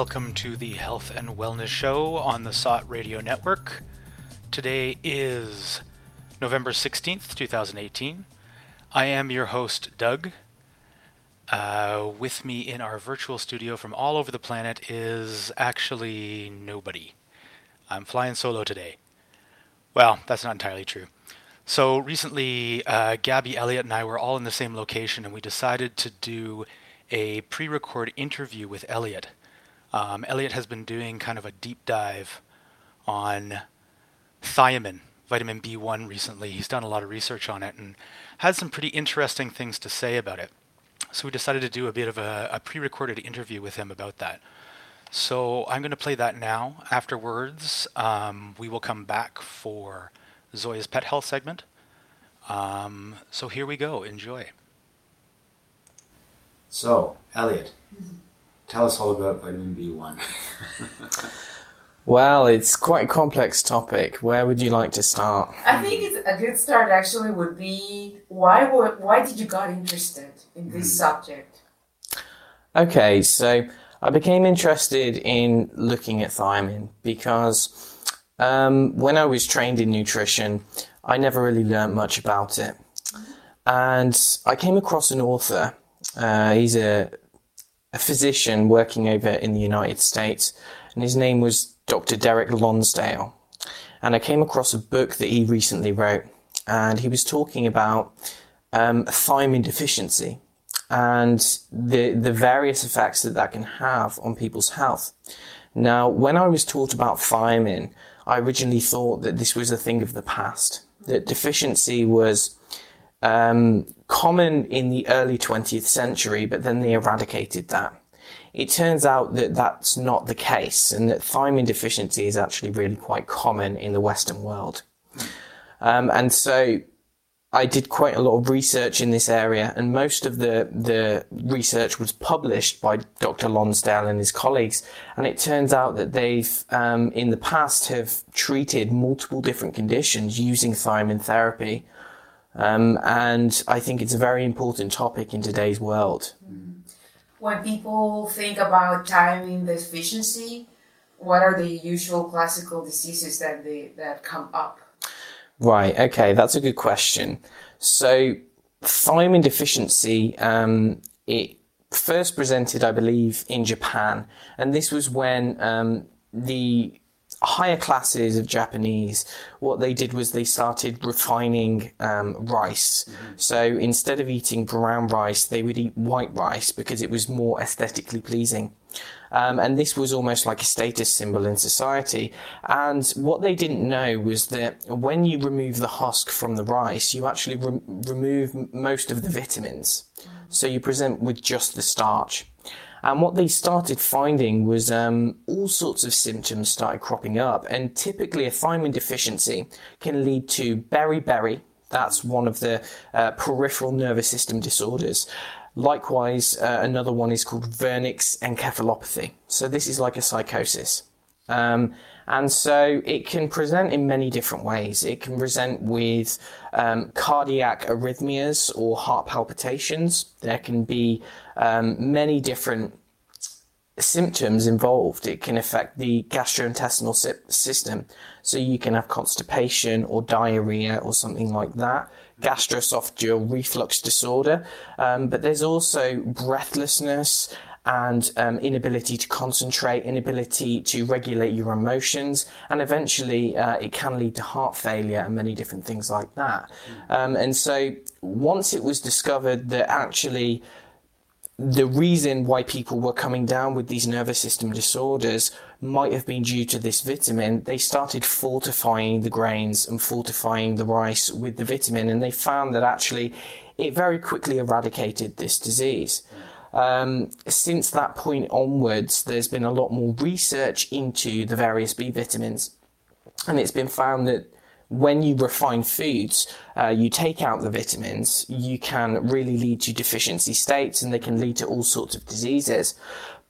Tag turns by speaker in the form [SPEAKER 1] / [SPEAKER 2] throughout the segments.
[SPEAKER 1] Welcome to the Health and Wellness Show on the SOTT Radio Network. Today is November 16th, 2018. I am your host, Doug. Uh, with me in our virtual studio from all over the planet is actually nobody. I'm flying solo today. Well, that's not entirely true. So recently, uh, Gabby Elliott and I were all in the same location, and we decided to do a pre record interview with Elliott. Um, Elliott has been doing kind of a deep dive on thiamine, vitamin B1, recently. He's done a lot of research on it and had some pretty interesting things to say about it. So we decided to do a bit of a, a pre recorded interview with him about that. So I'm going to play that now. Afterwards, um, we will come back for Zoya's pet health segment. Um, so here we go. Enjoy.
[SPEAKER 2] So, Elliott, tell us all about vitamin B1.
[SPEAKER 3] Well, it's quite a complex topic. Where would you like to start?
[SPEAKER 4] I think it's a good start actually would be why were, why did you got interested in this subject?
[SPEAKER 3] Okay, so I became interested in looking at thiamine because um, when I was trained in nutrition, I never really learned much about it. And I came across an author. Uh, he's a, a physician working over in the United States, and his name was Dr. Derek Lonsdale. And I came across a book that he recently wrote, and he was talking about um, thiamine deficiency and the the various effects that that can have on people's health. Now, when I was taught about thiamine, I originally thought that this was a thing of the past. That deficiency was um, common in the early 20th century, but then they eradicated that. It turns out that that's not the case, and that thiamine deficiency is actually really quite common in the Western world. Um, and so I did quite a lot of research in this area, and most of the the research was published by Dr. Lonsdale and his colleagues. And it turns out that they've, um, in the past, have treated multiple different conditions using thiamine therapy. Um, and I think it's a very important topic in today's world.
[SPEAKER 4] When people think about thiamine deficiency, what are the usual classical diseases that they that come up?
[SPEAKER 3] Right. Okay. That's a good question. So, thiamine deficiency, um, it first presented, I believe, in Japan, and this was when um, the higher classes of Japanese, what they did was they started refining um, rice. So instead of eating brown rice, they would eat white rice because it was more aesthetically pleasing. Um, and this was almost like a status symbol in society. And what they didn't know was that when you remove the husk from the rice, you actually re- remove most of the vitamins. So you present with just the starch. And what they started finding was um, all sorts of symptoms started cropping up. And typically, a thiamine deficiency can lead to beriberi. That's one of the uh, peripheral nervous system disorders. Likewise, uh, another one is called Wernicke's encephalopathy. So this is like a psychosis. Um, and so it can present in many different ways. It can present with um, cardiac arrhythmias or heart palpitations. There can be um, many different symptoms involved. It can affect the gastrointestinal sy- system. So you can have constipation or diarrhea or something like that. Gastroesophageal reflux disorder. Um, but there's also breathlessness and um, inability to concentrate, inability to regulate your emotions, and eventually uh, it can lead to heart failure and many different things like that. Um, and so once it was discovered that actually the reason why people were coming down with these nervous system disorders might have been due to this vitamin, they started fortifying the grains and fortifying the rice with the vitamin, and they found that actually it very quickly eradicated this disease. Um, since that point onwards, there's been a lot more research into the various B vitamins, and it's been found that when you refine foods, uh, you take out the vitamins, you can really lead to deficiency states and they can lead to all sorts of diseases.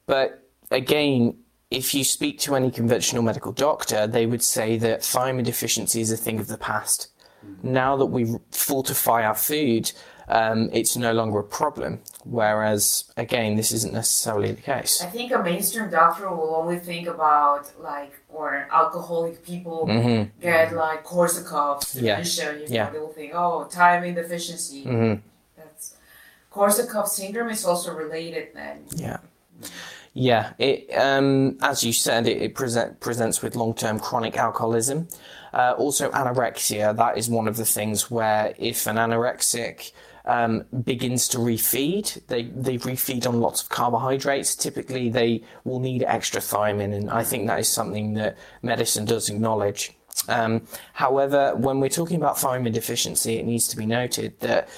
[SPEAKER 3] But again, if you speak to any conventional medical doctor, they would say that thiamine deficiency is a thing of the past. Now that we fortify our food, um, it's no longer a problem. Whereas, again, this isn't necessarily the case.
[SPEAKER 4] I think a mainstream doctor will only think about like or alcoholic people
[SPEAKER 3] hmm
[SPEAKER 4] get like Korsakoff's
[SPEAKER 3] Yeah.
[SPEAKER 4] dementia. You know,
[SPEAKER 3] Yeah.
[SPEAKER 4] they will think, oh, thiamine deficiency.
[SPEAKER 3] hmm
[SPEAKER 4] That's Korsakoff syndrome is also related then.
[SPEAKER 3] Yeah. Yeah, it um, as you said, it, it present, presents with long-term chronic alcoholism. Uh, also, anorexia. That is one of the things where if an anorexic um, begins to refeed, they they refeed on lots of carbohydrates. Typically, they will need extra thiamine, and I think that is something that medicine does acknowledge. Um, however, when we're talking about thiamine deficiency, it needs to be noted that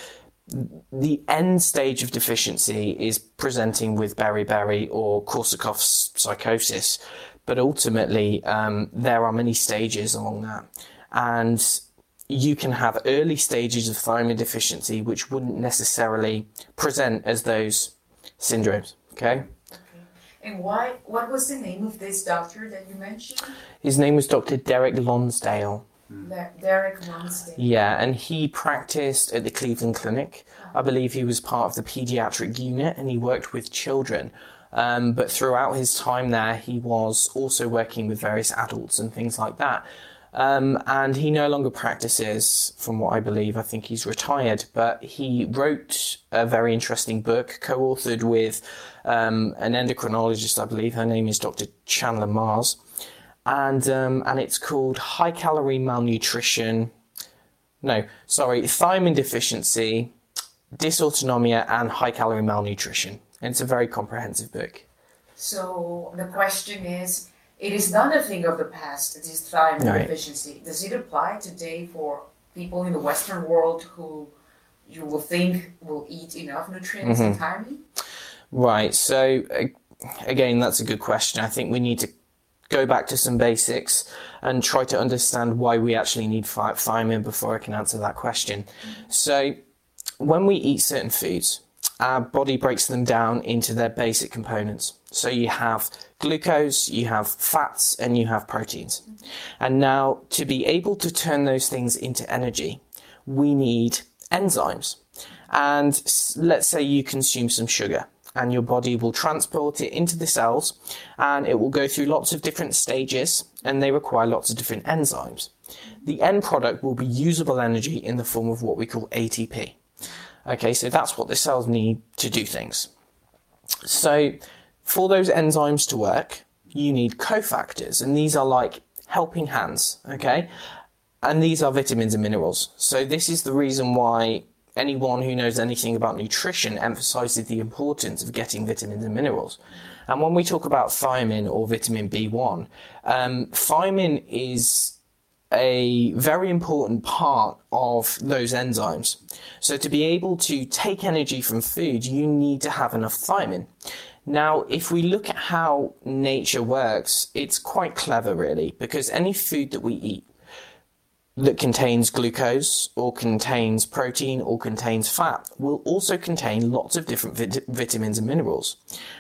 [SPEAKER 3] the end stage of deficiency is presenting with beriberi or Korsakoff's psychosis, but ultimately um, there are many stages along that, and you can have early stages of thiamine deficiency which wouldn't necessarily present as those syndromes. Okay,
[SPEAKER 4] And why? What was the name of this doctor that you mentioned?
[SPEAKER 3] his name was Dr. Derek Lonsdale.
[SPEAKER 4] That Derek Lonsdale.
[SPEAKER 3] Yeah, and he practiced at the Cleveland Clinic. I believe he was part of the pediatric unit and he worked with children. Um, but throughout his time there, he was also working with various adults and things like that. Um, and he no longer practices, from what I believe. I think he's retired, but he wrote a very interesting book, co authored with um, an endocrinologist, I believe. Her name is Dr. Chandler Marrs. And, um, and it's called High Calorie Malnutrition no, sorry, thiamine deficiency, dysautonomia, and high calorie malnutrition. And it's a very comprehensive book.
[SPEAKER 4] So the question is, it is not a thing of the past. This time
[SPEAKER 3] Right.
[SPEAKER 4] deficiency. Does it apply today for people in the Western world who you will think will eat enough nutrients
[SPEAKER 3] Mm-hmm.
[SPEAKER 4] thiamine?
[SPEAKER 3] Right, so uh, again, that's a good question. I think we need to go back to some basics and try to understand why we actually need thi- thiamine before I can answer that question. So, when we eat certain foods, our body breaks them down into their basic components. So, you have glucose, you have fats, and you have proteins. And now, to be able to turn those things into energy, we need enzymes. And let's say you consume some sugar, and your body will transport it into the cells, and it will go through lots of different stages, and they require lots of different enzymes. The end product will be usable energy in the form of what we call ATP. Okay, so that's what the cells need to do things. So, for those enzymes to work, you need cofactors, and these are like helping hands, okay? And these are vitamins and minerals. So, this is the reason why anyone who knows anything about nutrition emphasizes the importance of getting vitamins and minerals. And when we talk about thiamine or vitamin B1, um, thiamine is a very important part of those enzymes. So, to be able to take energy from food, you need to have enough thiamine. Now, if we look at how nature works, it's quite clever, really, because any food that we eat that contains glucose or contains protein or contains fat will also contain lots of different vit- vitamins and minerals.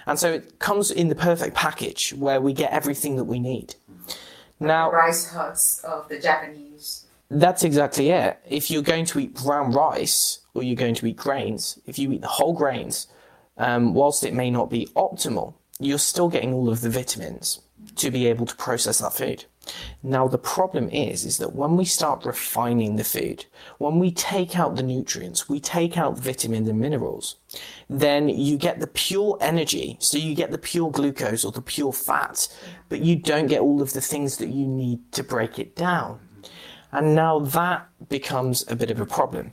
[SPEAKER 3] And so it comes in the perfect package where we get everything that we need. Now,
[SPEAKER 4] Rice huts of the Japanese.
[SPEAKER 3] that's exactly it. If you're going to eat brown rice or you're going to eat grains, if you eat the whole grains, um, whilst it may not be optimal, you're still getting all of the vitamins to be able to process that food. Now the problem is, is that when we start refining the food, when we take out the nutrients, we take out vitamins and minerals, then you get the pure energy. So you get the pure glucose or the pure fat, but you don't get all of the things that you need to break it down. And now that becomes a bit of a problem.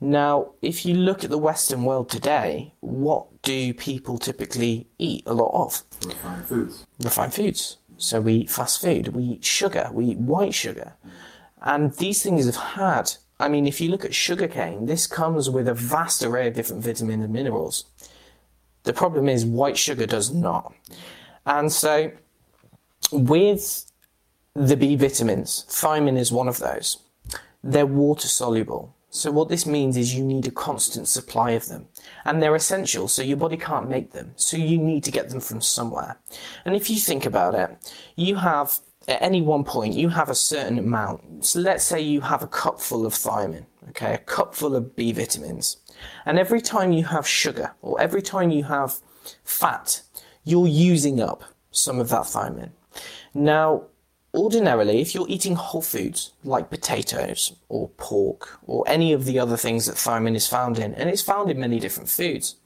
[SPEAKER 3] Now, if you look at the Western world today, what do people typically eat a lot of?
[SPEAKER 2] Refined foods.
[SPEAKER 3] Refined foods. So we eat fast food, we eat sugar, we eat white sugar. And these things have had, I mean, if you look at sugarcane, this comes with a vast array of different vitamins and minerals. The problem is white sugar does not. And so with the B vitamins, thiamine is one of those. They're water soluble. So what this means is you need a constant supply of them. And they're essential, so your body can't make them. So you need to get them from somewhere. And if you think about it, you have at any one point you have a certain amount. So let's say you have a cup full of thiamine, okay, a cupful of B vitamins. And every time you have sugar or every time you have fat, you're using up some of that thiamine. Now, ordinarily, if you're eating whole foods like potatoes or pork or any of the other things that thiamine is found in, and it's found in many different foods,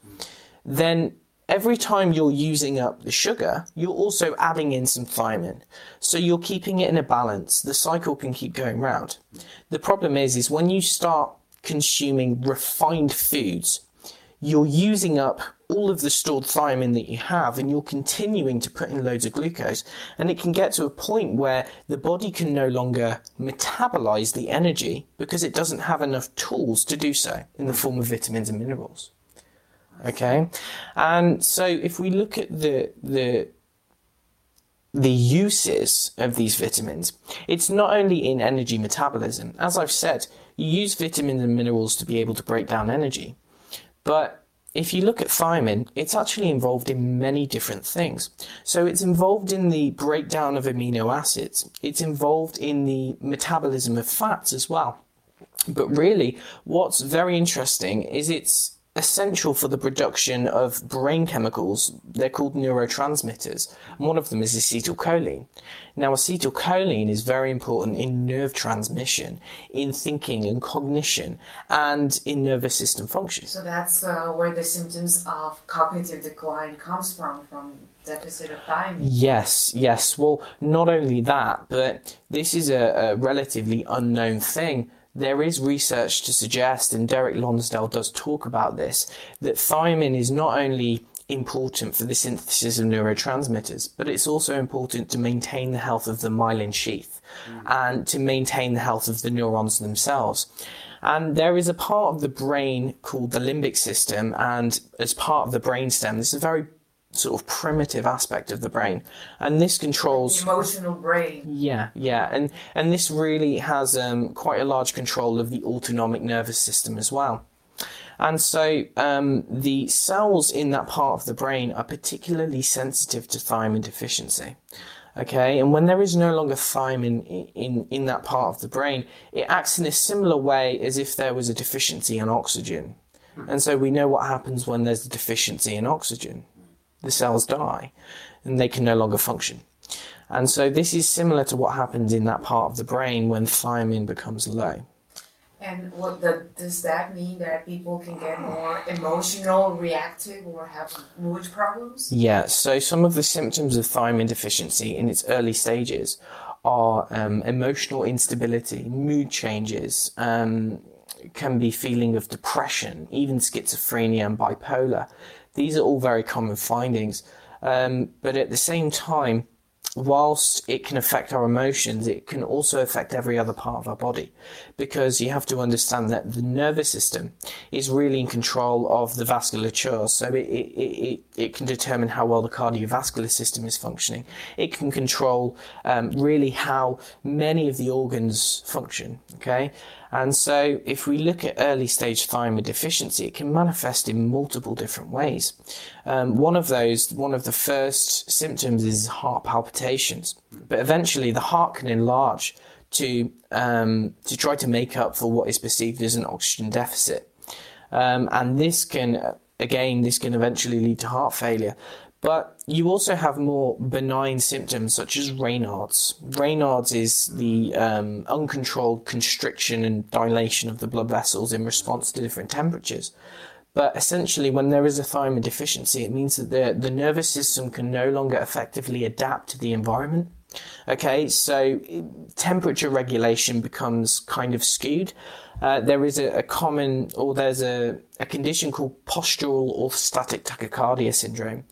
[SPEAKER 3] then every time you're using up the sugar, you're also adding in some thiamine. So you're keeping it in a balance. The cycle can keep going round. The problem is, is when you start consuming refined foods, you're using up all of the stored thiamine that you have and you're continuing to put in loads of glucose. And it can get to a point where the body can no longer metabolize the energy because it doesn't have enough tools to do so in the form of vitamins and minerals. Okay, and so if we look at the the the uses of these vitamins, it's not only in energy metabolism. As I've said, you use vitamins and minerals to be able to break down energy, but if you look at thiamine, it's actually involved in many different things. So it's involved in the breakdown of amino acids. It's involved in the metabolism of fats as well. But really, what's very interesting is it's essential for the production of brain chemicals. They're called neurotransmitters. And one of them is acetylcholine. Now, acetylcholine is very important in nerve transmission, in thinking and cognition, and in nervous system function.
[SPEAKER 4] So that's uh, where the symptoms of cognitive decline comes from, from deficit of thiamine.
[SPEAKER 3] Yes, yes. Well, not only that, but this is a, a relatively unknown thing there is research to suggest, and Derek Lonsdale does talk about this, that thiamine is not only important for the synthesis of neurotransmitters, but it's also important to maintain the health of the myelin sheath mm. and to maintain the health of the neurons themselves. And there is a part of the brain called the limbic system, and as part of the brainstem, this is a very sort of primitive aspect of the brain. And this controls
[SPEAKER 4] emotional brain.
[SPEAKER 3] Yeah yeah. And and this really has um, quite a large control of the autonomic nervous system as well. And so um, the cells in that part of the brain are particularly sensitive to thiamine deficiency. Okay? And when there is no longer thiamine in, in, in that part of the brain it acts in a similar way as if there was a deficiency in oxygen. And so we know what happens when there's a deficiency in oxygen the cells die and they can no longer function. And so this is similar to what happens in that part of the brain when thiamine becomes low.
[SPEAKER 4] And what the, does that mean that people can get more emotional, reactive, or have mood problems?
[SPEAKER 3] Yeah, so some of the symptoms of thiamine deficiency in its early stages are um, emotional instability, mood changes, um, can be feeling of depression, even schizophrenia and bipolar. These are all very common findings. Um, but at the same time, whilst it can affect our emotions, it can also affect every other part of our body because you have to understand that the nervous system is really in control of the vasculature. So it, it, it, it can determine how well the cardiovascular system is functioning. It can control um, really how many of the organs function. Okay. And so, if we look at early stage thiamine deficiency, it can manifest in multiple different ways. Um, one of those, one of the first symptoms is heart palpitations, but eventually the heart can enlarge to um, to try to make up for what is perceived as an oxygen deficit, um, and this can again this can eventually lead to heart failure. But you also have more benign symptoms such as Raynaud's. Raynaud's is the um, uncontrolled constriction and dilation of the blood vessels in response to different temperatures. But essentially, when there is a thiamine deficiency, it means that the, the nervous system can no longer effectively adapt to the environment. Okay, so temperature regulation becomes kind of skewed. Uh, there is a, a, common, or there's a, a condition called postural orthostatic tachycardia syndrome.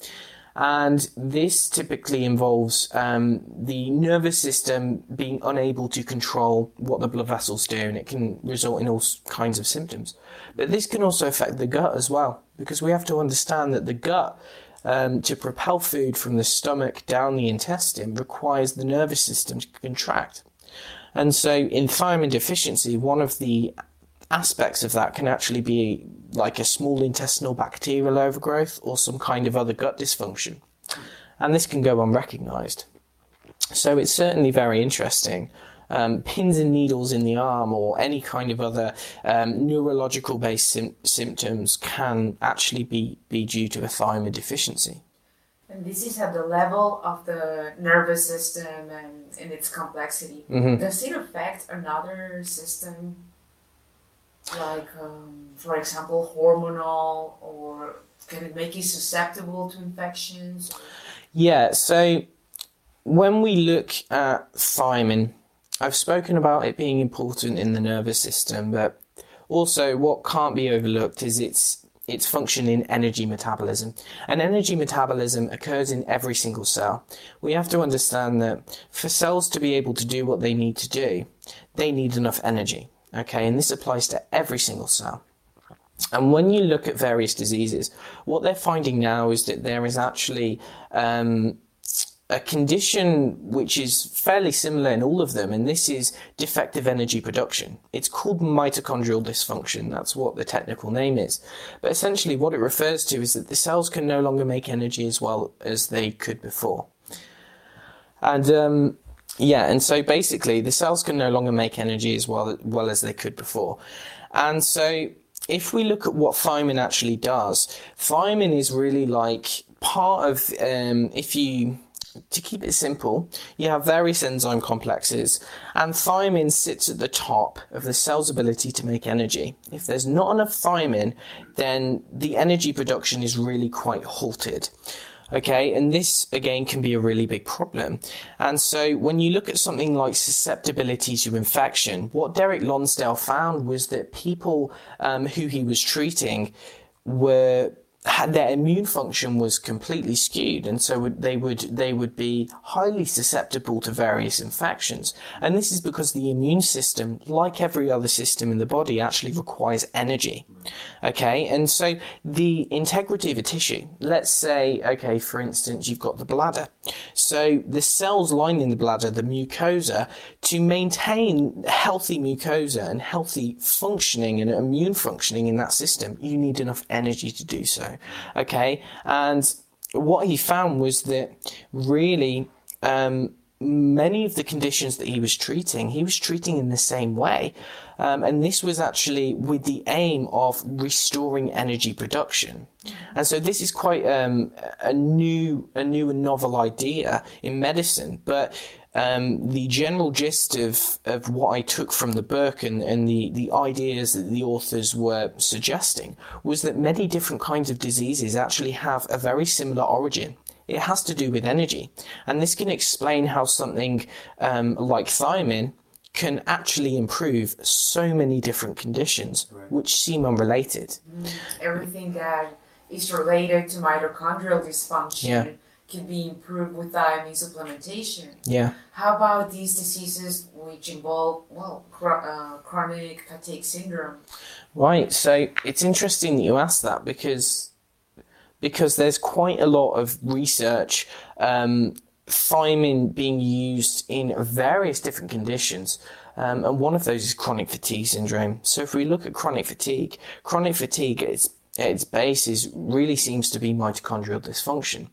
[SPEAKER 3] And this typically involves um, the nervous system being unable to control what the blood vessels do, and it can result in all kinds of symptoms. But this can also affect the gut as well, because we have to understand that the gut, um, to propel food from the stomach down the intestine, requires the nervous system to contract. And so, in thiamine deficiency, one of the aspects of that can actually be like a small intestinal bacterial overgrowth or some kind of other gut dysfunction. And this can go unrecognized. So it's certainly very interesting. um, pins and needles in the arm or any kind of other um, neurological based sim- symptoms can actually be, be due to a thiamine deficiency.
[SPEAKER 4] And this is at the level of the nervous system and, and its complexity.
[SPEAKER 3] Mm-hmm.
[SPEAKER 4] Does it affect another system, like, um, for example, hormonal, or can it make you susceptible to infections?
[SPEAKER 3] Yeah, so when we look at thiamine, I've spoken about it being important in the nervous system, but also what can't be overlooked is its its function in energy metabolism. And energy metabolism occurs in every single cell. We have to understand that for cells to be able to do what they need to do, they need enough energy. Okay, and this applies to every single cell. And when you look at various diseases, what they're finding now is that there is actually um, a condition which is fairly similar in all of them, and this is defective energy production. It's called mitochondrial dysfunction. That's what the technical name is. But essentially, what it refers to is that the cells can no longer make energy as well as they could before. And um, yeah, and so basically, the cells can no longer make energy as well, well as they could before. And so, if we look at what thiamine actually does, thiamine is really like part of, um, if you to keep it simple, you have various enzyme complexes, and thiamine sits at the top of the cell's ability to make energy. If there's not enough thiamine, then the energy production is really quite halted. Okay, and this again can be a really big problem. And so when you look at something like susceptibility to infection, what Derek Lonsdale found was that people um, who he was treating were their immune function was completely skewed and so they would they would be highly susceptible to various infections. And this is because the immune system like every other system in the body actually requires energy. Okay? And so the integrity of a tissue let's say okay for instance you've got the bladder. So the cells lining the bladder the mucosa to maintain healthy mucosa and healthy functioning and immune functioning in that system you need enough energy to do so Okay, and what he found was that really um, many of the conditions that he was treating, he was treating in the same way. Um, and this was actually with the aim of restoring energy production. And so this is quite um, a new, a new and novel idea in medicine. But um, the general gist of, of what I took from the book and, and the, the ideas that the authors were suggesting was that many different kinds of diseases actually have a very similar origin. It has to do with energy. And this can explain how something um, like thiamine can actually improve so many different conditions right. which seem unrelated.
[SPEAKER 4] Mm, everything that is related to mitochondrial dysfunction. Yeah can be improved with thiamine supplementation.
[SPEAKER 3] Yeah.
[SPEAKER 4] How about these diseases which involve, well, uh, chronic fatigue syndrome?
[SPEAKER 3] Right. So it's interesting that you asked that because because there's quite a lot of research. Um, thiamine being used in various different conditions. Um, and one of those is chronic fatigue syndrome. So if we look at chronic fatigue, chronic fatigue at its, at its base is really seems to be mitochondrial dysfunction.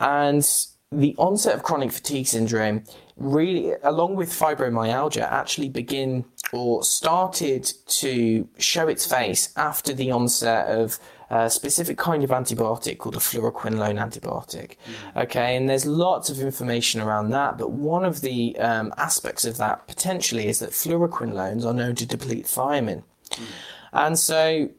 [SPEAKER 3] And the onset of chronic fatigue syndrome really, along with fibromyalgia, actually begin or started to show its face after the onset of a specific kind of antibiotic called a fluoroquinolone antibiotic. Mm. Okay, and there's lots of information around that, but one of the um, aspects of that potentially is that fluoroquinolones are known to deplete thiamine. Mm. And so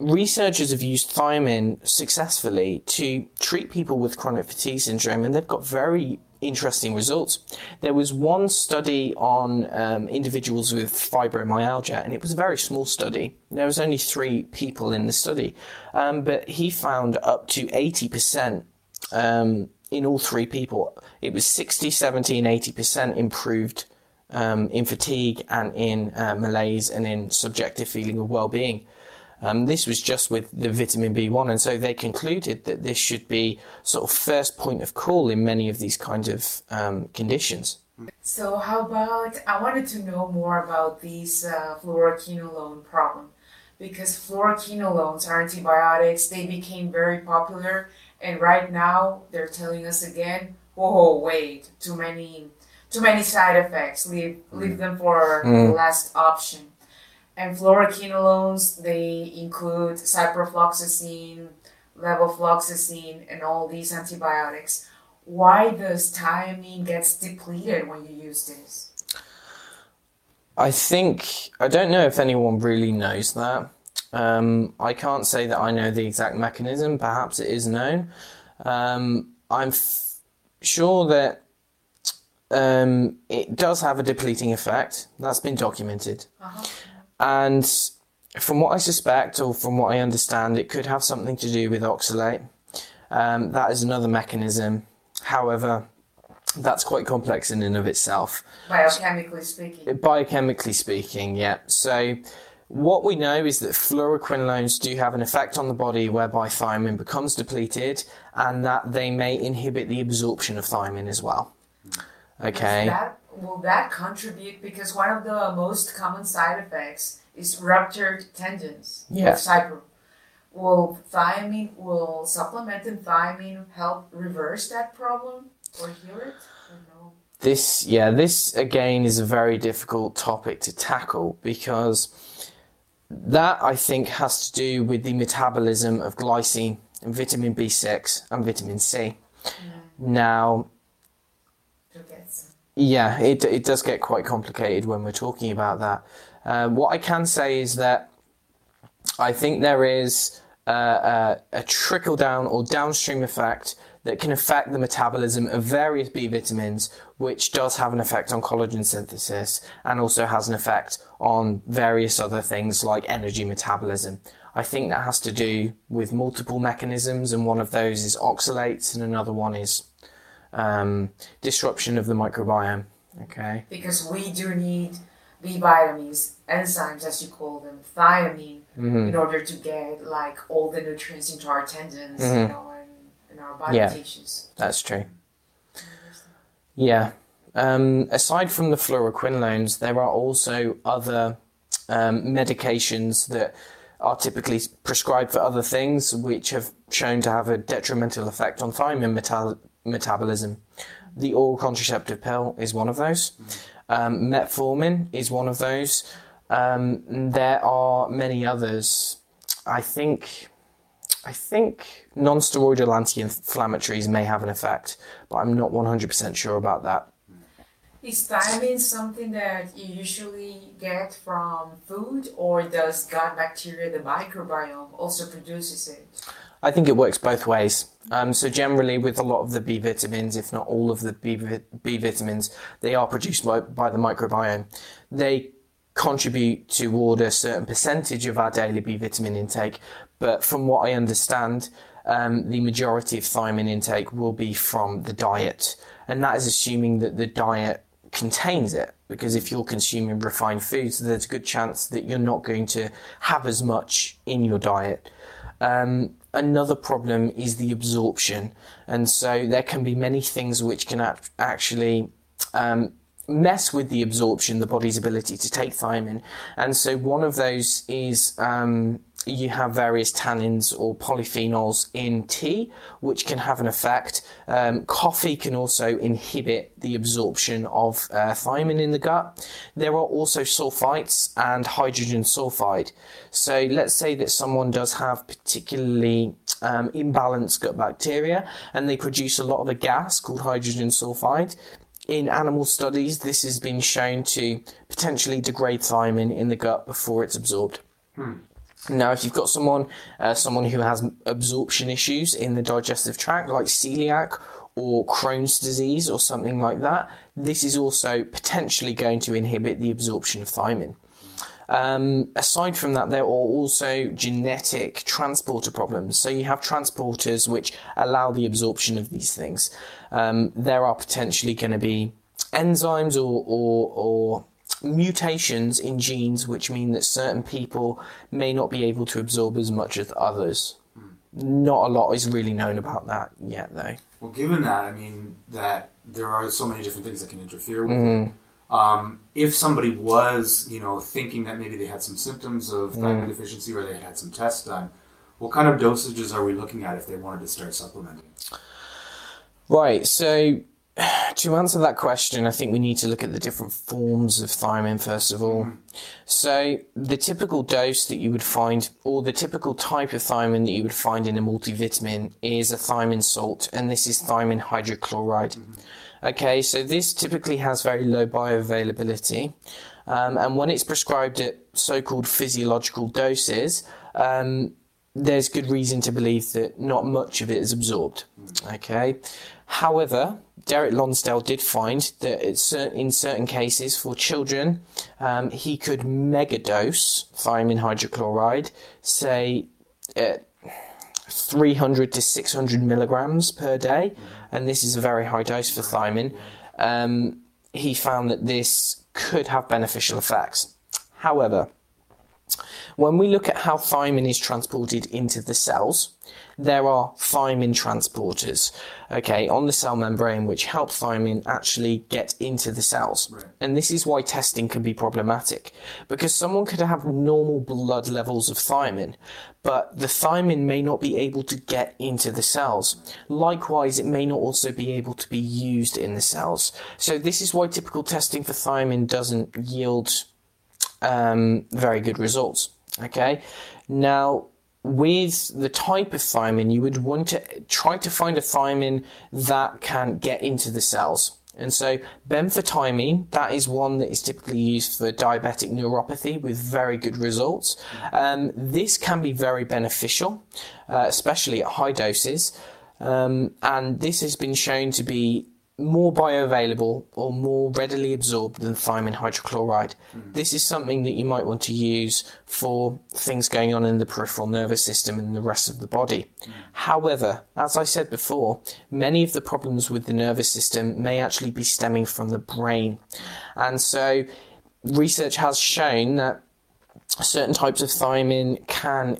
[SPEAKER 3] researchers have used thiamine successfully to treat people with chronic fatigue syndrome, and they've got very interesting results. There was one study on um, individuals with fibromyalgia, and it was a very small study. There was only three people in the study, um, but he found up to 80% um, in all three people. It was 60, 70, and 80% improved um, in fatigue and in uh, malaise and in subjective feeling of well-being. Um, this was just with the vitamin B1, and so they concluded that this should be sort of first point of call in many of these kinds of um, conditions.
[SPEAKER 4] So, how about I wanted to know more about these uh, fluoroquinolone problem because fluoroquinolones are antibiotics. They became very popular, and right now they're telling us again, "Whoa, wait! Too many too many side effects. Leave leave them for
[SPEAKER 3] Mm.
[SPEAKER 4] the last option. And fluoroquinolones they include ciprofloxacin, levofloxacin, and all these antibiotics. Why does thiamine gets depleted when you use this?
[SPEAKER 3] I think I don't know if anyone really knows that. Um, I can't say that I know the exact mechanism. Perhaps it is known. Um, I'm f- sure that um, it does have a depleting effect. That's been documented.
[SPEAKER 4] Uh-huh.
[SPEAKER 3] And from what I suspect, or from what I understand, it could have something to do with oxalate. Um, that is another mechanism. However, that's quite complex in and of itself.
[SPEAKER 4] Biochemically speaking.
[SPEAKER 3] Biochemically speaking, yeah. So, what we know is that fluoroquinolones do have an effect on the body whereby thiamine becomes depleted and that they may inhibit the absorption of thiamine as well. Okay.
[SPEAKER 4] Will that contribute? Because one of the most common side effects is ruptured tendons
[SPEAKER 3] Yeah.
[SPEAKER 4] with cipro. Will thiamine, will supplementing thiamine help reverse that problem or heal it? Or no?
[SPEAKER 3] This, yeah, this again is a very difficult topic to tackle because that I think has to do with the metabolism of glycine and vitamin B6 and vitamin C. Mm. Now,
[SPEAKER 4] To get some.
[SPEAKER 3] Yeah, it it does get quite complicated when we're talking about that. Um, what I can say is that I think there is uh, a, a trickle down or downstream effect that can affect the metabolism of various B vitamins, which does have an effect on collagen synthesis and also has an effect on various other things like energy metabolism. I think that has to do with multiple mechanisms, and one of those is oxalates, and another one is um, disruption of the microbiome. Okay.
[SPEAKER 4] Because we do need B vitamins, enzymes as you call them, thiamine,
[SPEAKER 3] Mm-hmm.
[SPEAKER 4] in order to get like all the nutrients into our tendons, you
[SPEAKER 3] Mhm.
[SPEAKER 4] know, and in our body
[SPEAKER 3] Yeah.
[SPEAKER 4] tissues.
[SPEAKER 3] That's true. Yeah. Um, aside from the fluoroquinolones, there are also other um, medications that are typically prescribed for other things, which have shown to have a detrimental effect on thiamine metal- metabolism. The oral contraceptive pill is one of those. Um, metformin is one of those. Um, there are many others. I think I think non-steroidal anti-inflammatories may have an effect, but I'm not 100% sure about that.
[SPEAKER 4] Is thiamine something that you usually get from food, or does gut bacteria, the microbiome, also produces it?
[SPEAKER 3] I think it works both ways. Um, so generally, with a lot of the B vitamins, if not all of the B, B vitamins, they are produced by, by the microbiome. They contribute toward a certain percentage of our daily B vitamin intake, but from what I understand, um, the majority of thiamine intake will be from the diet, and that is assuming that the diet contains it. Because if you're consuming refined foods, there's a good chance that you're not going to have as much in your diet. Um, another problem is the absorption, and so there can be many things which can act- actually um, mess with the absorption, the body's ability to take thiamine. And so one of those is um, you have various tannins or polyphenols in tea, which can have an effect. Um, coffee can also inhibit the absorption of uh, thiamine in the gut. There are also sulfites and hydrogen sulfide. So let's say that someone does have particularly um, imbalanced gut bacteria and they produce a lot of a gas called hydrogen sulfide in animal studies, this has been shown to potentially degrade thiamine in the gut before it's absorbed. Now, if you've got someone, uh, someone who has absorption issues in the digestive tract, like celiac or Crohn's disease or something like that, this is also potentially going to inhibit the absorption of thiamine. Um, aside from that, there are also genetic transporter problems. So you have transporters which allow the absorption of these things. Um, there are potentially going to be enzymes or, or, or mutations in genes which mean that certain people may not be able to absorb as much as others. Not a lot is really known about that yet, though.
[SPEAKER 2] Well, given that, I mean, that there are so many different things that can interfere with
[SPEAKER 3] Mm-hmm.
[SPEAKER 2] it. Um, if somebody was, you know, thinking that maybe they had some symptoms of
[SPEAKER 3] Mm.
[SPEAKER 2] thiamine deficiency or they had had some tests done, what kind of dosages are we looking at if they wanted to start supplementing?
[SPEAKER 3] Right, so to answer that question, I think we need to look at the different forms of thiamine first of all. So, the typical dose that you would find, or the typical type of thiamine that you would find in a multivitamin, is a thiamine salt, and this is thiamine hydrochloride. Okay, so this typically has very low bioavailability, um, and when it's prescribed at so called physiological doses, um, there's good reason to believe that not much of it is absorbed. Okay, however, Derek Lonsdale did find that in certain cases for children, um, he could megadose thiamine hydrochloride, say at 300 to 600 milligrams per day, and this is a very high dose for thiamine. Um, he found that this could have beneficial effects. However, when we look at how thiamine is transported into the cells, there are thiamine transporters, okay, on the cell membrane which help thiamine actually get into the cells.
[SPEAKER 2] Right.
[SPEAKER 3] And this is why testing can be problematic because someone could have normal blood levels of thiamine, but the thiamine may not be able to get into the cells. Likewise, it may not also be able to be used in the cells. So this is why typical testing for thiamine doesn't yield um, very good results. Okay, now with the type of thiamine, you would want to try to find a thiamine that can get into the cells. And so benfotiamine, that is one that is typically used for diabetic neuropathy with very good results. Um, this can be very beneficial, uh, especially at high doses. Um, and this has been shown to be more bioavailable or more readily absorbed than thiamine hydrochloride. Hmm. This is something that you might want to use for things going on in the peripheral nervous system and the rest of the body. Hmm. However, as I said before, many of the problems with the nervous system may actually be stemming from the brain. And so research has shown that certain types of thiamine can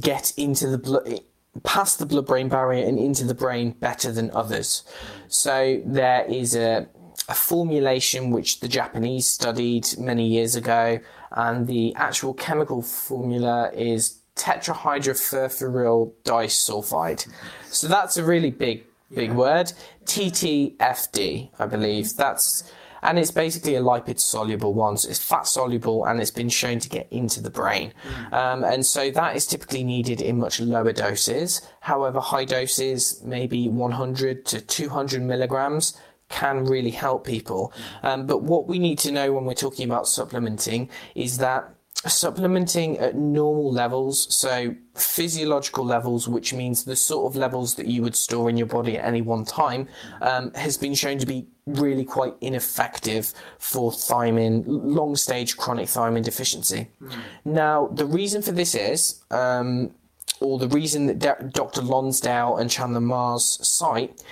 [SPEAKER 3] get into the blood past the blood brain barrier and into the brain better than others. So there is a, a formulation which the Japanese studied many years ago, and the actual chemical formula is tetrahydrofurfuryl disulfide. So that's a really big, big word. TTFD, I believe. That's and it's basically a lipid soluble one. So it's fat soluble and it's been shown to get into the brain. Um, and so that is typically needed in much lower doses. However, high doses, maybe 100 to 200 milligrams, can really help people. Um, but what we need to know when we're talking about supplementing is that supplementing at normal levels, so physiological levels, which means the sort of levels that you would store in your body at any one time, um, has been shown to be really quite ineffective for thiamine, long stage chronic thiamine deficiency. Now, the reason for this is, um, or the reason that Dr. Lonsdale and Chandler Marrs cite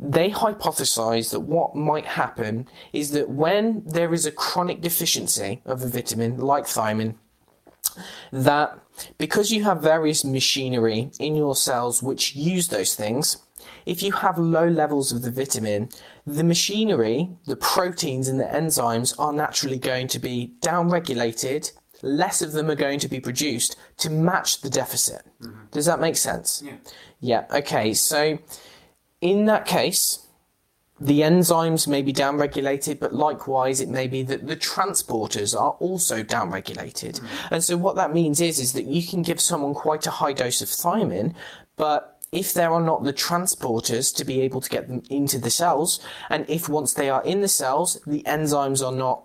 [SPEAKER 3] they hypothesize that what might happen is that when there is a chronic deficiency of a vitamin like thiamine, that because you have various machinery in your cells which use those things, if you have low levels of the vitamin, the machinery, the proteins and the enzymes are naturally going to be downregulated. Less of them are going to be produced to match the deficit. Mm-hmm. Does that make sense?
[SPEAKER 2] Yeah.
[SPEAKER 3] Yeah, okay. So in that case, the enzymes may be downregulated, but likewise, it may be that the transporters are also downregulated. And so, what that means is, is that you can give someone quite a high dose of thiamine, but if there are not the transporters to be able to get them into the cells, and if once they are in the cells, the enzymes are not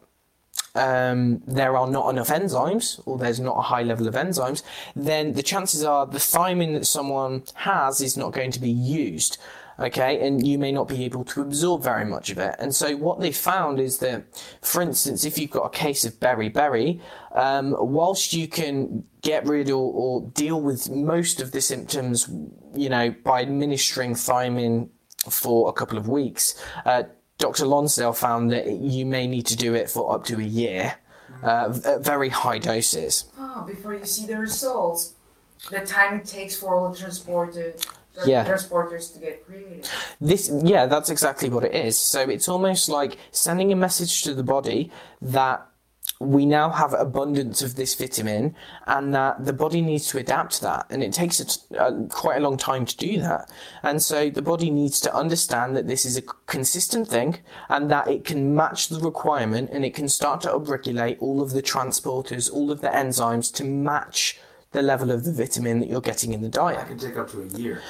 [SPEAKER 3] um, there are not enough enzymes, or there's not a high level of enzymes, then the chances are the thiamine that someone has is not going to be used. Okay, and you may not be able to absorb very much of it. And so, what they found is that, for instance, if you've got a case of beriberi, um, whilst you can get rid or, or deal with most of the symptoms, you know, by administering thiamine for a couple of weeks, uh, Dr. Lonsdale found that you may need to do it for up to a year uh, at very high doses.
[SPEAKER 4] Oh, before you see the results, the time it takes for all the transported the
[SPEAKER 3] Yeah.
[SPEAKER 4] transporters to get created.
[SPEAKER 3] This, yeah, that's exactly what it is. So it's almost like sending a message to the body that we now have abundance of this vitamin and that the body needs to adapt to that and it takes a, a, quite a long time to do that and so the body needs to understand that this is a consistent thing and that it can match the requirement and it can start to upregulate all of the transporters all of the enzymes to match the level of the vitamin that you're getting in the diet
[SPEAKER 2] That can take up to a year.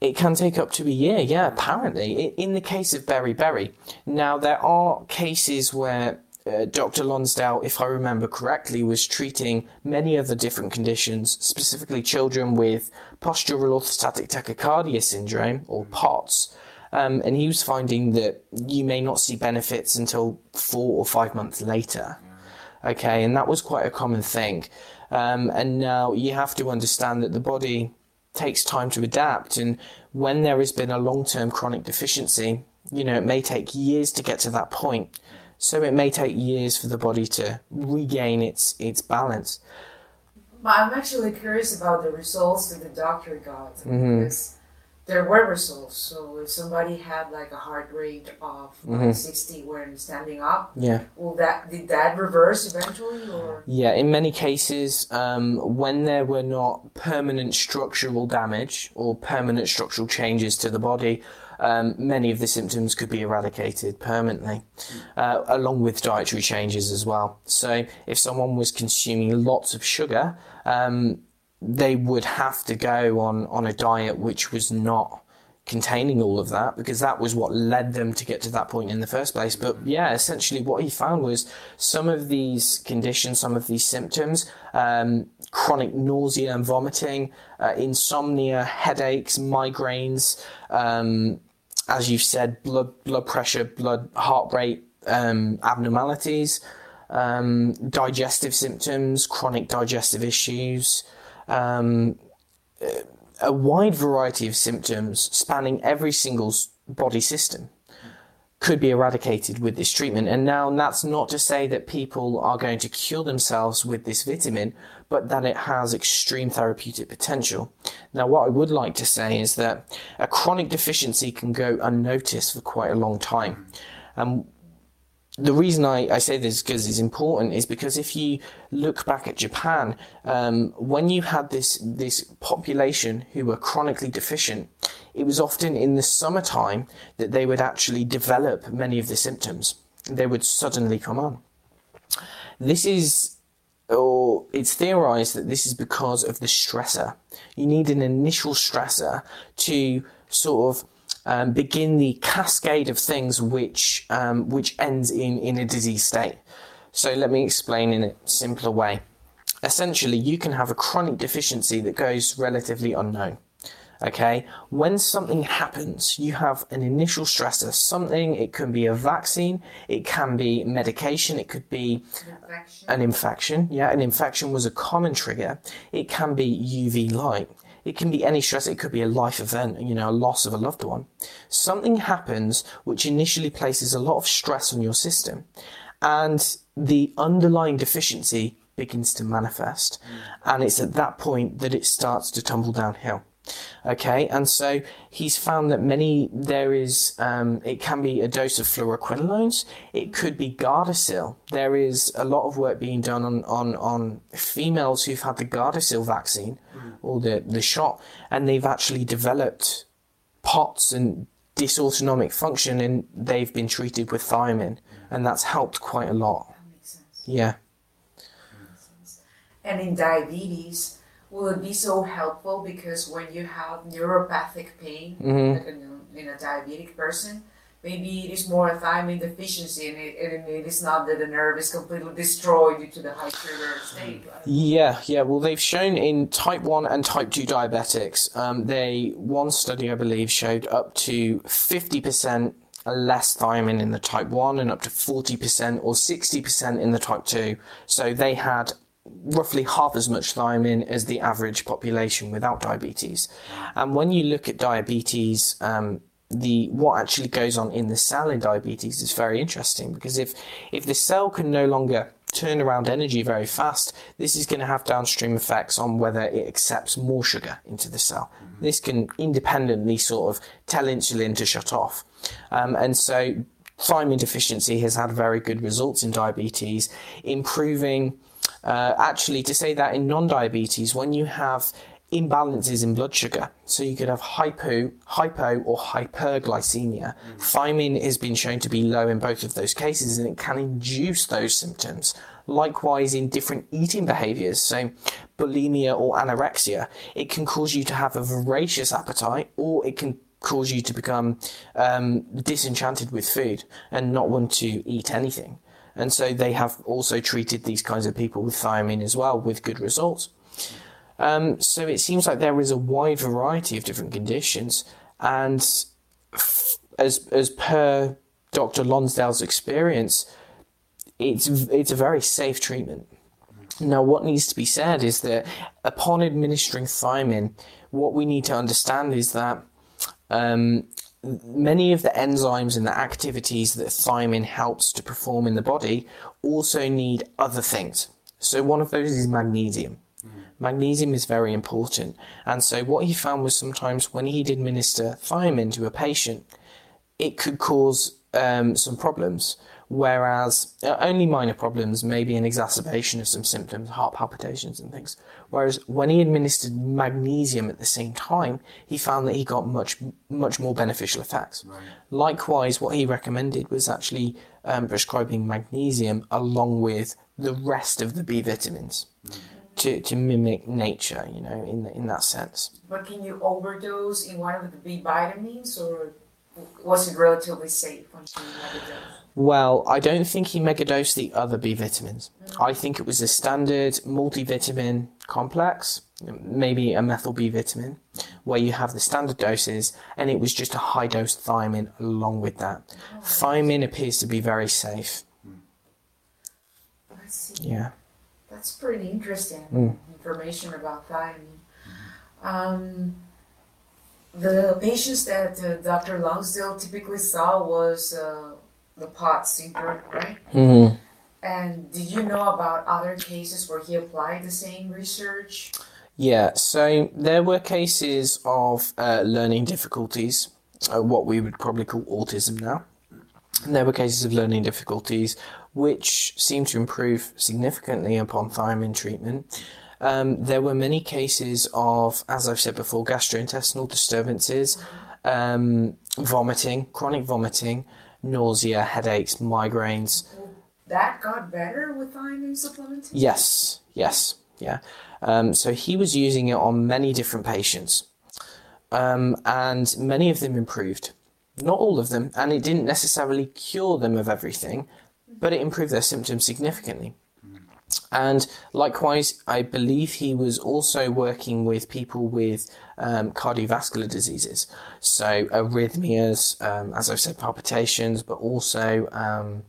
[SPEAKER 3] it can take up to a year, yeah, apparently. In the case of beriberi. Now, there are cases where uh, Dr. Lonsdale, if I remember correctly, was treating many other different conditions, specifically children with postural orthostatic tachycardia syndrome, or POTS. Um, and he was finding that you may not see benefits until four or five months later. Okay, and that was quite a common thing. Um, and now you have to understand that the body takes time to adapt. And when there has been a long term chronic deficiency, you know, it may take years to get to that point. So it may take years for the body to regain its its balance.
[SPEAKER 4] But I'm actually curious about the results that the doctor got because there were results. So if somebody had like a heart rate of like 60 when standing up,
[SPEAKER 3] Yeah.
[SPEAKER 4] will that did that reverse eventually or?
[SPEAKER 3] Yeah, in many cases, um, when there were not permanent structural damage or permanent structural changes to the body, um, many of the symptoms could be eradicated permanently, uh, along with dietary changes as well. So, if someone was consuming lots of sugar, um, they would have to go on, on a diet which was not containing all of that because that was what led them to get to that point in the first place. But yeah, essentially what he found was some of these conditions, some of these symptoms, um, chronic nausea and vomiting, uh, insomnia, headaches, migraines, um, as you've said, blood blood pressure, blood heart rate um, abnormalities, um, digestive symptoms, chronic digestive issues. Um, a wide variety of symptoms spanning every single body system could be eradicated with this treatment. And now that's not to say that people are going to cure themselves with this vitamin, but that it has extreme therapeutic potential. Now, what I would like to say is that a chronic deficiency can go unnoticed for quite a long time. And the reason I, I say this because it's important is because if you look back at Japan, um, when you had this this population who were chronically deficient, it was often in the summertime that they would actually develop many of the symptoms. They would suddenly come on. This is, or it's theorized that this is because of the stressor. You need an initial stressor to sort of um, begin the cascade of things which um, which ends in in a disease state. So let me explain in a simpler way. Essentially, you can have a chronic deficiency that goes relatively unknown. Okay, when something happens, you have an initial stressor. Something, it can be a vaccine, it can be medication, it could be
[SPEAKER 4] Infection.
[SPEAKER 3] an infection. Yeah, an infection was a common trigger. It can be UV light. It can be any stress. It could be a life event, you know, a loss of a loved one. Something happens which initially places a lot of stress on your system, and the underlying deficiency begins to manifest. And it's at that point that it starts to tumble downhill. Okay, and so he's found that many there is um, it can be a dose of fluoroquinolones. It could be Gardasil. There is a lot of work being done on on, on females who've had the Gardasil vaccine or the the shot, and they've actually developed POTS and dysautonomic function, and they've been treated with thiamine, and that's helped quite a lot.
[SPEAKER 4] That makes sense.
[SPEAKER 3] Yeah.
[SPEAKER 4] And in diabetes, will it be so helpful because when you have neuropathic pain,
[SPEAKER 3] Mhm.
[SPEAKER 4] like in a, in a diabetic person, maybe it is more a thiamine deficiency and it, and it is not that the nerve is completely destroyed due to the high sugar state.
[SPEAKER 3] Yeah, yeah. Well, they've shown in type 1 and type 2 diabetics, um, they, one study, I believe, showed up to 50% less thiamine in the type 1 and up to 40% or 60% in the type 2. So they had roughly half as much thiamine as the average population without diabetes. And when you look at diabetes, um, the what actually goes on in the cell in diabetes is very interesting because if if the cell can no longer turn around energy very fast, this is going to have downstream effects on whether it accepts more sugar into the cell. This can independently sort of tell insulin to shut off. Um, and so thiamine deficiency has had very good results in diabetes, improving. Uh, actually, to say that in non-diabetes, when you have imbalances in blood sugar. So you could have hypo, hypo or hyperglycemia. Thiamine has been shown to be low in both of those cases and it can induce those symptoms. Likewise, in different eating behaviors, so bulimia or anorexia, it can cause you to have a voracious appetite or it can cause you to become um, disenchanted with food and not want to eat anything. And so they have also treated these kinds of people with thiamine as well with good results. Um, so it seems like there is a wide variety of different conditions, and f- as as per Dr. Lonsdale's experience, it's it's a very safe treatment. Now, what needs to be said is that upon administering thiamine, what we need to understand is that um, many of the enzymes and the activities that thiamine helps to perform in the body also need other things. So, one of those is magnesium. Magnesium is very important. And so, what he found was sometimes when he'd administer thiamine to a patient, it could cause um, some problems. Whereas uh, only minor problems, maybe an exacerbation of some symptoms, heart palpitations and things. Whereas when he administered magnesium at the same time, he found that he got much, much more beneficial effects.
[SPEAKER 2] Right.
[SPEAKER 3] Likewise, what he recommended was actually um, prescribing magnesium along with the rest of the B vitamins to, to mimic nature, you know, in, in that sense.
[SPEAKER 4] But can you overdose in one of the B vitamins, or was it relatively safe once you overdose?
[SPEAKER 3] Well, I don't think he megadosed the other B vitamins. I think it was a standard multivitamin complex, maybe a methyl B vitamin, where you have the standard doses, and it was just a high dose thiamine along with that. Thiamine appears to be very safe.
[SPEAKER 4] Let's see.
[SPEAKER 3] Yeah.
[SPEAKER 4] That's pretty interesting
[SPEAKER 3] Mm.
[SPEAKER 4] information about thiamine. Um, the patients that uh, Dr. Lonsdale typically saw was uh, the POT syndrome, right?
[SPEAKER 3] hmm
[SPEAKER 4] And did you know about other cases where he applied the same research?
[SPEAKER 3] Yeah, so there were cases of uh, learning difficulties, uh, what we would probably call autism now. And there were cases of learning difficulties which seemed to improve significantly upon thiamine treatment. Um, there were many cases of, as I've said before, gastrointestinal disturbances, um, vomiting, chronic vomiting, nausea, headaches, migraines.
[SPEAKER 4] That got better with thiamine supplementation?
[SPEAKER 3] Yes, yes, yeah. Um, so he was using it on many different patients, um, and many of them improved. Not all of them, and it didn't necessarily cure them of everything, but it improved their symptoms significantly. And likewise, I believe he was also working with people with um, cardiovascular diseases. So arrhythmias, um, as I've said, palpitations, but also um,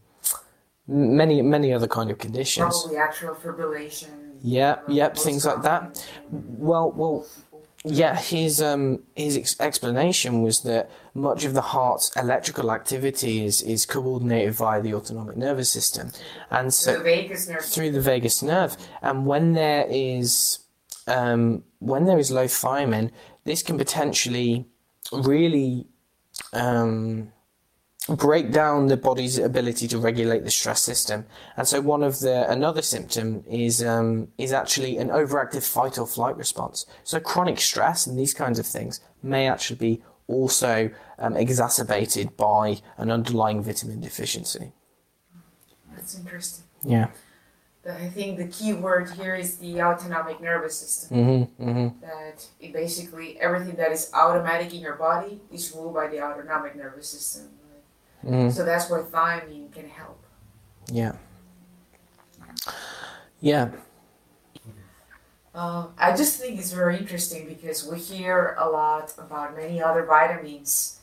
[SPEAKER 3] many, many other kind of conditions.
[SPEAKER 4] Probably atrial fibrillation.
[SPEAKER 3] Yeah, yep, things like that. Well, well, yeah. His um his ex- explanation was that much of the heart's electrical activity is is coordinated via the autonomic nervous system, and so
[SPEAKER 4] the vagus nerve.
[SPEAKER 3] through the vagus nerve. And when there is um, when there is low thiamine, this can potentially really um, break down the body's ability to regulate the stress system. And so one of the another symptom is um, is actually an overactive fight or flight response. So chronic stress and these kinds of things may actually be also um, exacerbated by an underlying vitamin deficiency.
[SPEAKER 4] That's interesting.
[SPEAKER 3] Yeah.
[SPEAKER 4] I think the key word here is the autonomic nervous system.
[SPEAKER 3] Mm-hmm. Mm-hmm.
[SPEAKER 4] That it basically everything that is automatic in your body is ruled by the autonomic nervous system.
[SPEAKER 3] Mm-hmm.
[SPEAKER 4] So that's where thiamine can help.
[SPEAKER 3] Yeah. Yeah.
[SPEAKER 4] Um, I just think it's very interesting because we hear a lot about many other vitamins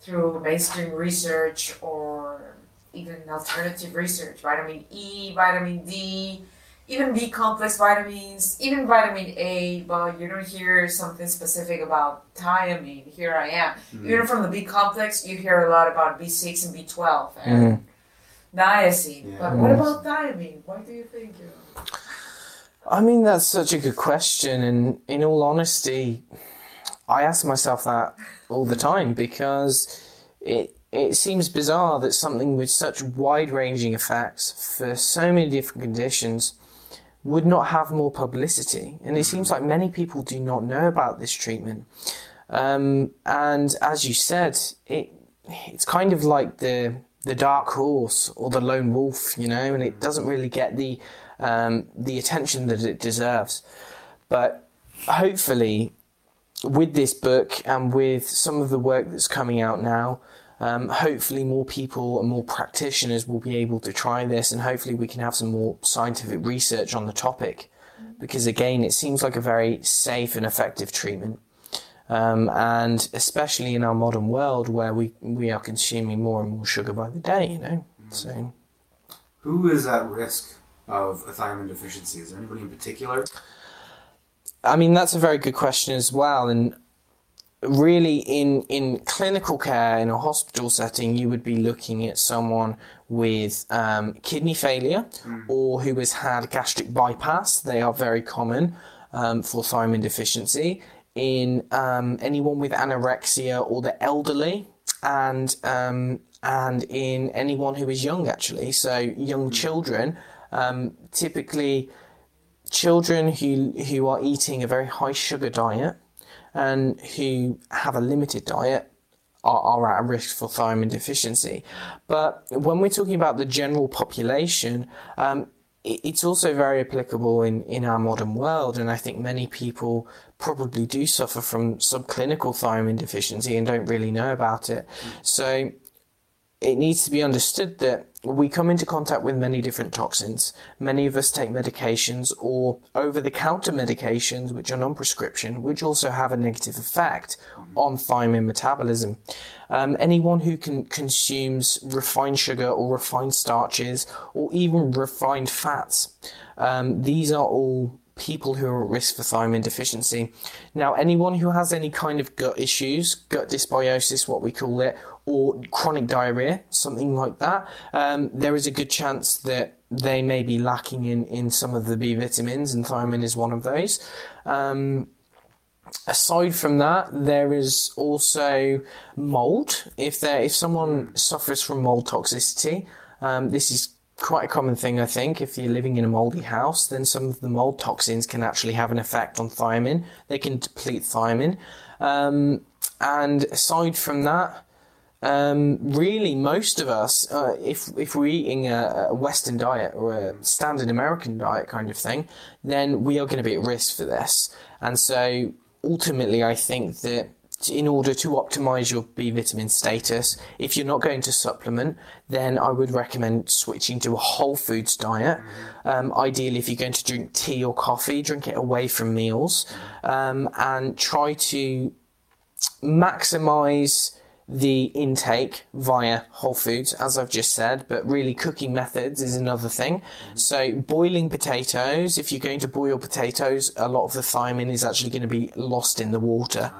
[SPEAKER 4] through mainstream research or even alternative research. Vitamin E, vitamin D, even B complex vitamins, even vitamin A, but you don't hear something specific about thiamine. Here I am. Mm-hmm. Even from the B complex, you hear a lot about B6 and B12 and mm-hmm. niacin.
[SPEAKER 2] Yeah.
[SPEAKER 4] But what about thiamine? Why do you think? You know?
[SPEAKER 3] I mean, that's such a good question, and in all honesty, I ask myself that all the time because it it seems bizarre that something with such wide ranging effects for so many different conditions would not have more publicity. And it seems like many people do not know about this treatment. Um, and as you said, it it's kind of like the the dark horse or the lone wolf, you know, and it doesn't really get the um, the attention that it deserves. But hopefully, with this book and with some of the work that's coming out now, um, hopefully more people and more practitioners will be able to try this, and hopefully we can have some more scientific research on the topic. Because again, it seems like a very safe and effective treatment. Um, and especially in our modern world where we, we are consuming more and more sugar by the day, you know. So,
[SPEAKER 2] Who is at risk of a thiamine deficiency? Is there anybody in particular?
[SPEAKER 3] I mean, that's a very good question as well. And really, in, in clinical care, in a hospital setting, you would be looking at someone with um, kidney failure or who has had gastric bypass. They are very common um, for thiamine deficiency. In um, anyone with anorexia or the elderly, and um, and in anyone who is young, actually. So young children, um, typically children who who are eating a very high sugar diet and who have a limited diet are, are at risk for thiamine deficiency. But when we're talking about the general population, um, it, it's also very applicable in, in our modern world. And I think many people probably do suffer from subclinical thiamine deficiency and don't really know about it. So it needs to be understood that we come into contact with many different toxins. Many of us take medications or over the counter medications, which are non prescription, which also have a negative effect on thiamine metabolism. Um, anyone who can, consumes refined sugar or refined starches or even refined fats, um, these are all people who are at risk for thiamine deficiency. Now, anyone who has any kind of gut issues, gut dysbiosis, what we call it, or chronic diarrhea, something like that, um, there is a good chance that they may be lacking in, in some of the B vitamins, and thiamine is one of those. Um, aside from that, there is also mold. If there, if someone suffers from mold toxicity, um, this is quite a common thing, I think. If you're living in a moldy house, then some of the mold toxins can actually have an effect on thiamine. They can deplete thiamine. Um, and aside from that, um, really, most of us, uh, if if we're eating a, a Western diet or a standard American diet kind of thing, then we are going to be at risk for this. And so, ultimately, I think that in order to optimize your B vitamin status, if you're not going to supplement, then I would recommend switching to a whole foods diet. Um, ideally, if you're going to drink tea or coffee, drink it away from meals, um, and try to maximize the intake via whole foods, as I've just said, but really cooking methods is another thing. So, boiling potatoes, if you're going to boil potatoes, a lot of the thiamine is actually going to be lost in the water.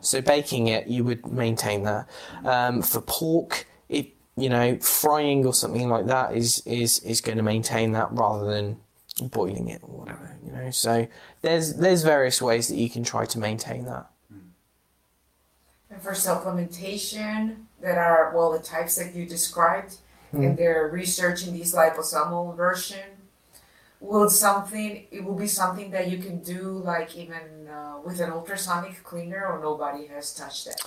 [SPEAKER 3] So, baking it, you would maintain that. Um, for pork, it you know, frying or something like that is is is going to maintain that rather than boiling it or whatever. You know, so there's there's various ways that you can try to maintain that.
[SPEAKER 4] And for supplementation, that are well the types that you described, and they're researching these liposomal version. Will something it will be something that you can do like even uh, with an ultrasonic cleaner, or nobody has touched that.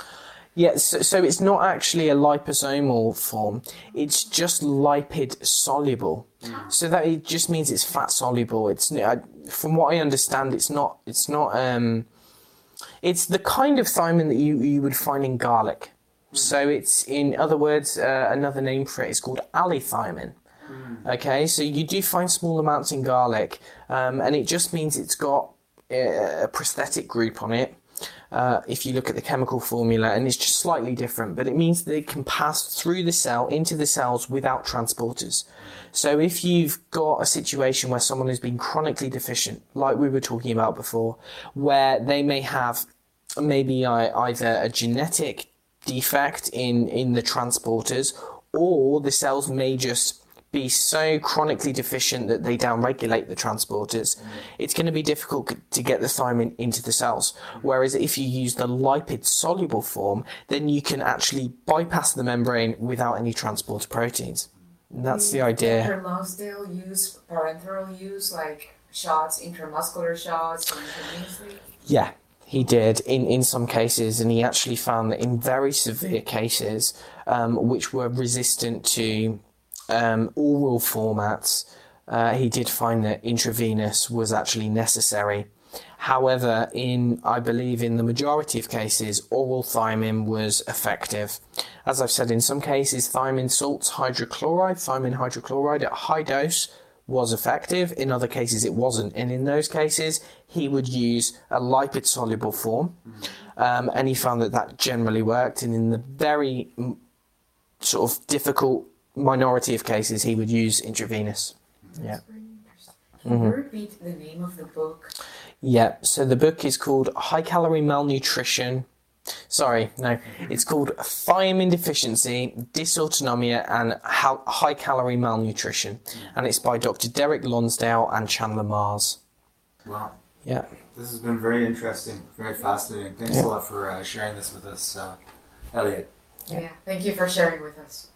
[SPEAKER 3] Yeah, so, so it's not actually a liposomal form. It's just lipid soluble. So that it just means it's fat soluble. It's I, from what I understand, it's not. It's not. Um, it's the kind of thiamine that you, you would find in garlic. So it's in other words, uh, another name for it is called allithiamine. Okay, so you do find small amounts in garlic, um, and it just means it's got a, a prosthetic group on it. Uh, if you look at the chemical formula, and it's just slightly different, but it means that it can pass through the cell into the cells without transporters. So if you've got a situation where someone has been chronically deficient, like we were talking about before, where they may have maybe uh, either a genetic defect in, in the transporters, or the cells may just be so chronically deficient that they downregulate the transporters, it's going to be difficult to get the thiamine into the cells. Whereas if you use the lipid soluble form, then you can actually bypass the membrane without any transporter proteins. And that's the idea.
[SPEAKER 4] Dr. Lonsdale use parenteral use, like shots, intramuscular shots, intravenously?
[SPEAKER 3] Yeah, he did in, in some cases, and he actually found that in very severe cases, um, which were resistant to um, oral formats, uh, he did find that intravenous was actually necessary. However, in I believe in the majority of cases, oral thiamine was effective. As I've said, in some cases, thiamine salts hydrochloride, thiamine hydrochloride at high dose was effective. In other cases, it wasn't. And in those cases, he would use a lipid soluble form. Um, and he found that that generally worked. And in the very mm, sort of difficult minority of cases, he would use intravenous. Yeah.
[SPEAKER 4] Very interesting. Can you repeat the name of the book?
[SPEAKER 3] Yeah, so the book is called High Calorie Malnutrition. Sorry, no, it's called Thiamine Deficiency, Dysautonomia, and Hal- High Calorie Malnutrition. And it's by Dr. Derek Lonsdale and Chandler Marrs.
[SPEAKER 2] Wow.
[SPEAKER 3] Yeah.
[SPEAKER 2] This has been very interesting, very fascinating. Thanks
[SPEAKER 3] Yeah.
[SPEAKER 2] a lot for uh, sharing this with us, uh, Elliot.
[SPEAKER 4] Yeah. Thank you for sharing with us.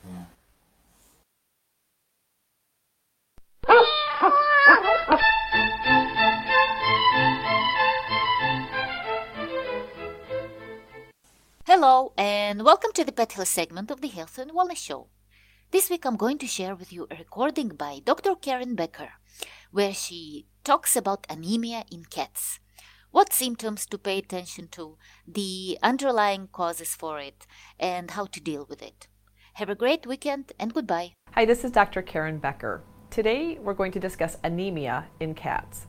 [SPEAKER 5] Hello, and welcome to the Pet Health segment of the Health and Wellness Show. This week I'm going to share with you a recording by Dr. Karen Becker, where she talks about anemia in cats, what symptoms to pay attention to, the underlying causes for it, and how to deal with it. Have a great weekend and goodbye.
[SPEAKER 6] Hi, this is Dr. Karen Becker. Today we're going to discuss anemia in cats.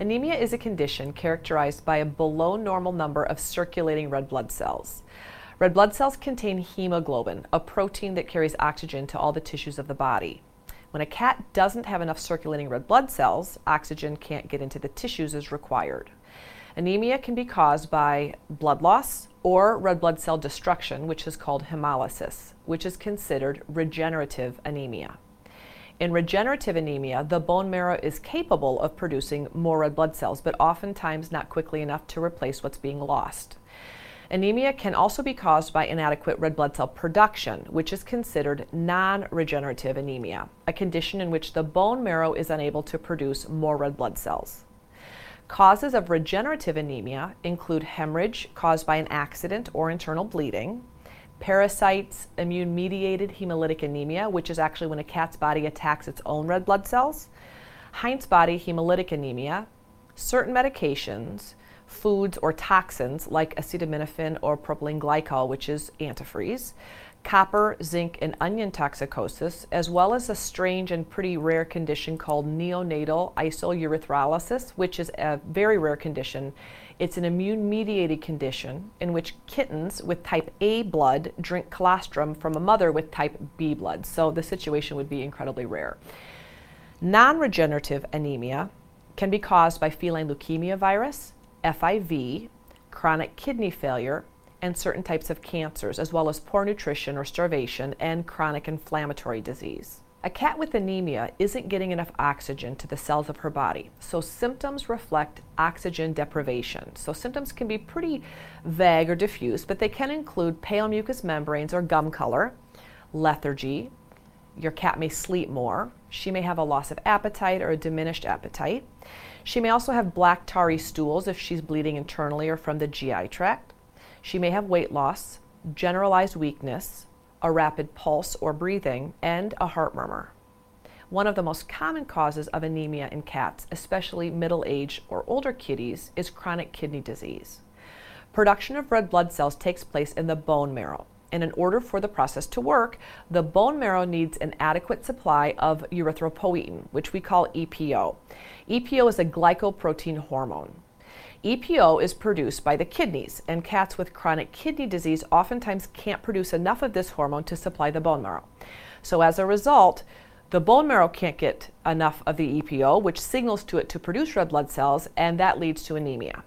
[SPEAKER 6] Anemia is a condition characterized by a below normal number of circulating red blood cells. Red blood cells contain hemoglobin, a protein that carries oxygen to all the tissues of the body. When a cat doesn't have enough circulating red blood cells, oxygen can't get into the tissues as required. Anemia can be caused by blood loss or red blood cell destruction, which is called hemolysis, which is considered regenerative anemia. In regenerative anemia, the bone marrow is capable of producing more red blood cells, but oftentimes not quickly enough to replace what's being lost. Anemia can also be caused by inadequate red blood cell production, which is considered non regenerative anemia, a condition in which the bone marrow is unable to produce more red blood cells. Causes of regenerative anemia include hemorrhage caused by an accident or internal bleeding, parasites, immune mediated hemolytic anemia, which is actually when a cat's body attacks its own red blood cells, Heinz body hemolytic anemia, certain medications, foods or toxins like acetaminophen or propylene glycol, which is antifreeze, copper, zinc, and onion toxicosis, as well as a strange and pretty rare condition called neonatal isoerythrolysis, which is a very rare condition. It's an immune mediated condition in which kittens with type A blood drink colostrum from a mother with type B blood. So the situation would be incredibly rare. Non regenerative anemia can be caused by feline leukemia virus, FIV, chronic kidney failure, and certain types of cancers, as well as poor nutrition or starvation and chronic inflammatory disease. A cat with anemia isn't getting enough oxygen to the cells of her body, so symptoms reflect oxygen deprivation. So symptoms can be pretty vague or diffuse, but they can include pale mucous membranes or gum color, lethargy, your cat may sleep more, she may have a loss of appetite or a diminished appetite. She may also have black tarry stools if she's bleeding internally or from the GI tract. She may have weight loss, generalized weakness, a rapid pulse or breathing, and a heart murmur. One of the most common causes of anemia in cats, especially middle aged or older kitties, is chronic kidney disease. Production of red blood cells takes place in the bone marrow. And in order for the process to work, the bone marrow needs an adequate supply of erythropoietin, which we call EPO. EPO is a glycoprotein hormone. EPO is produced by the kidneys, and cats with chronic kidney disease oftentimes can't produce enough of this hormone to supply the bone marrow. So, as a result, the bone marrow can't get enough of the EPO, which signals to it to produce red blood cells, and that leads to anemia.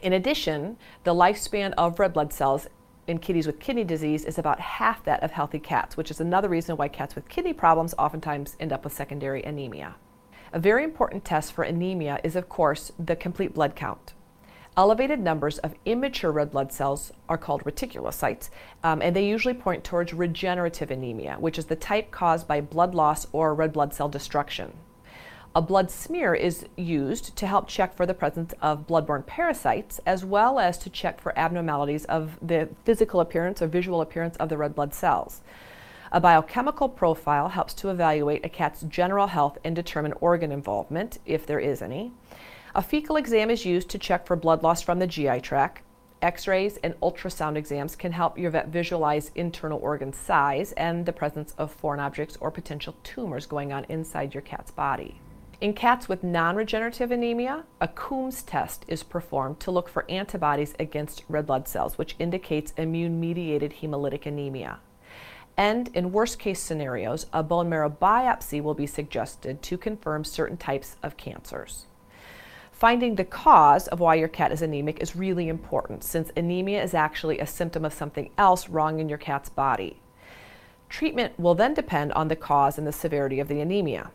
[SPEAKER 6] In addition, the lifespan of red blood cells in kitties with kidney disease is about half that of healthy cats, which is another reason why cats with kidney problems oftentimes end up with secondary anemia. A very important test for anemia is, of course, the complete blood count. Elevated numbers of immature red blood cells are called reticulocytes, um, and they usually point towards regenerative anemia, which is the type caused by blood loss or red blood cell destruction. A blood smear is used to help check for the presence of bloodborne parasites as well as to check for abnormalities of the physical appearance or visual appearance of the red blood cells. A biochemical profile helps to evaluate a cat's general health and determine organ involvement, if there is any. A fecal exam is used to check for blood loss from the GI tract. X rays and ultrasound exams can help your vet visualize internal organ size and the presence of foreign objects or potential tumors going on inside your cat's body. In cats with non regenerative anemia, a Coombs test is performed to look for antibodies against red blood cells, which indicates immune mediated hemolytic anemia. And in worst case scenarios, a bone marrow biopsy will be suggested to confirm certain types of cancers. Finding the cause of why your cat is anemic is really important since anemia is actually a symptom of something else wrong in your cat's body. Treatment will then depend on the cause and the severity of the anemia.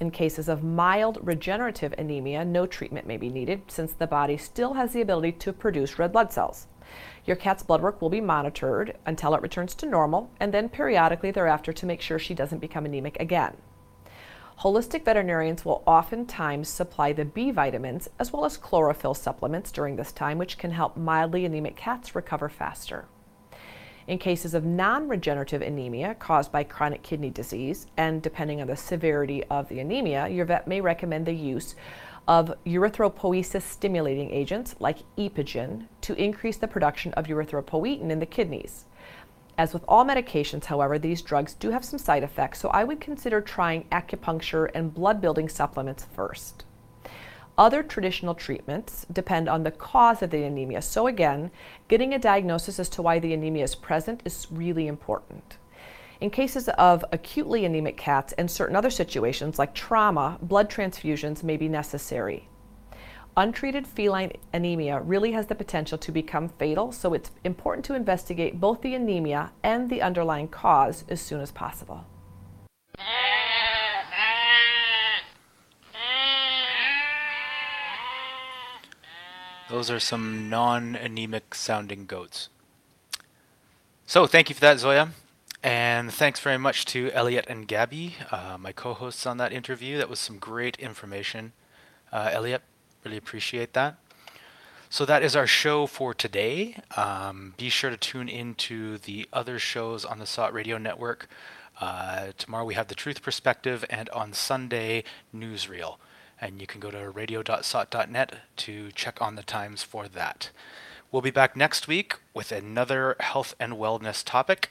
[SPEAKER 6] In cases of mild regenerative anemia, no treatment may be needed since the body still has the ability to produce red blood cells. Your cat's blood work will be monitored until it returns to normal and then periodically thereafter to make sure she doesn't become anemic again. Holistic veterinarians will oftentimes supply the B vitamins as well as chlorophyll supplements during this time, which can help mildly anemic cats recover faster. In cases of non regenerative anemia caused by chronic kidney disease, and depending on the severity of the anemia, your vet may recommend the use of erythropoiesis stimulating agents like Epogen to increase the production of erythropoietin in the kidneys. As with all medications, however, these drugs do have some side effects, so I would consider trying acupuncture and blood building supplements first. Other traditional treatments depend on the cause of the anemia. So, again, getting a diagnosis as to why the anemia is present is really important. In cases of acutely anemic cats and certain other situations like trauma, blood transfusions may be necessary. Untreated feline anemia really has the potential to become fatal, so it's important to investigate both the anemia and the underlying cause as soon as possible.
[SPEAKER 1] Those are some non anemic sounding goats. So, thank you for that, Zoya. And thanks very much to Elliot and Gabby, uh, my co hosts on that interview. That was some great information. Uh, Elliot, really appreciate that. So, that is our show for today. Um, be sure to tune into the other shows on the SOTT Radio Network. Uh, tomorrow we have The Truth Perspective, and on Sunday, Newsreel and you can go to radio.sott.net to check on the times for that. We'll be back next week with another health and wellness topic.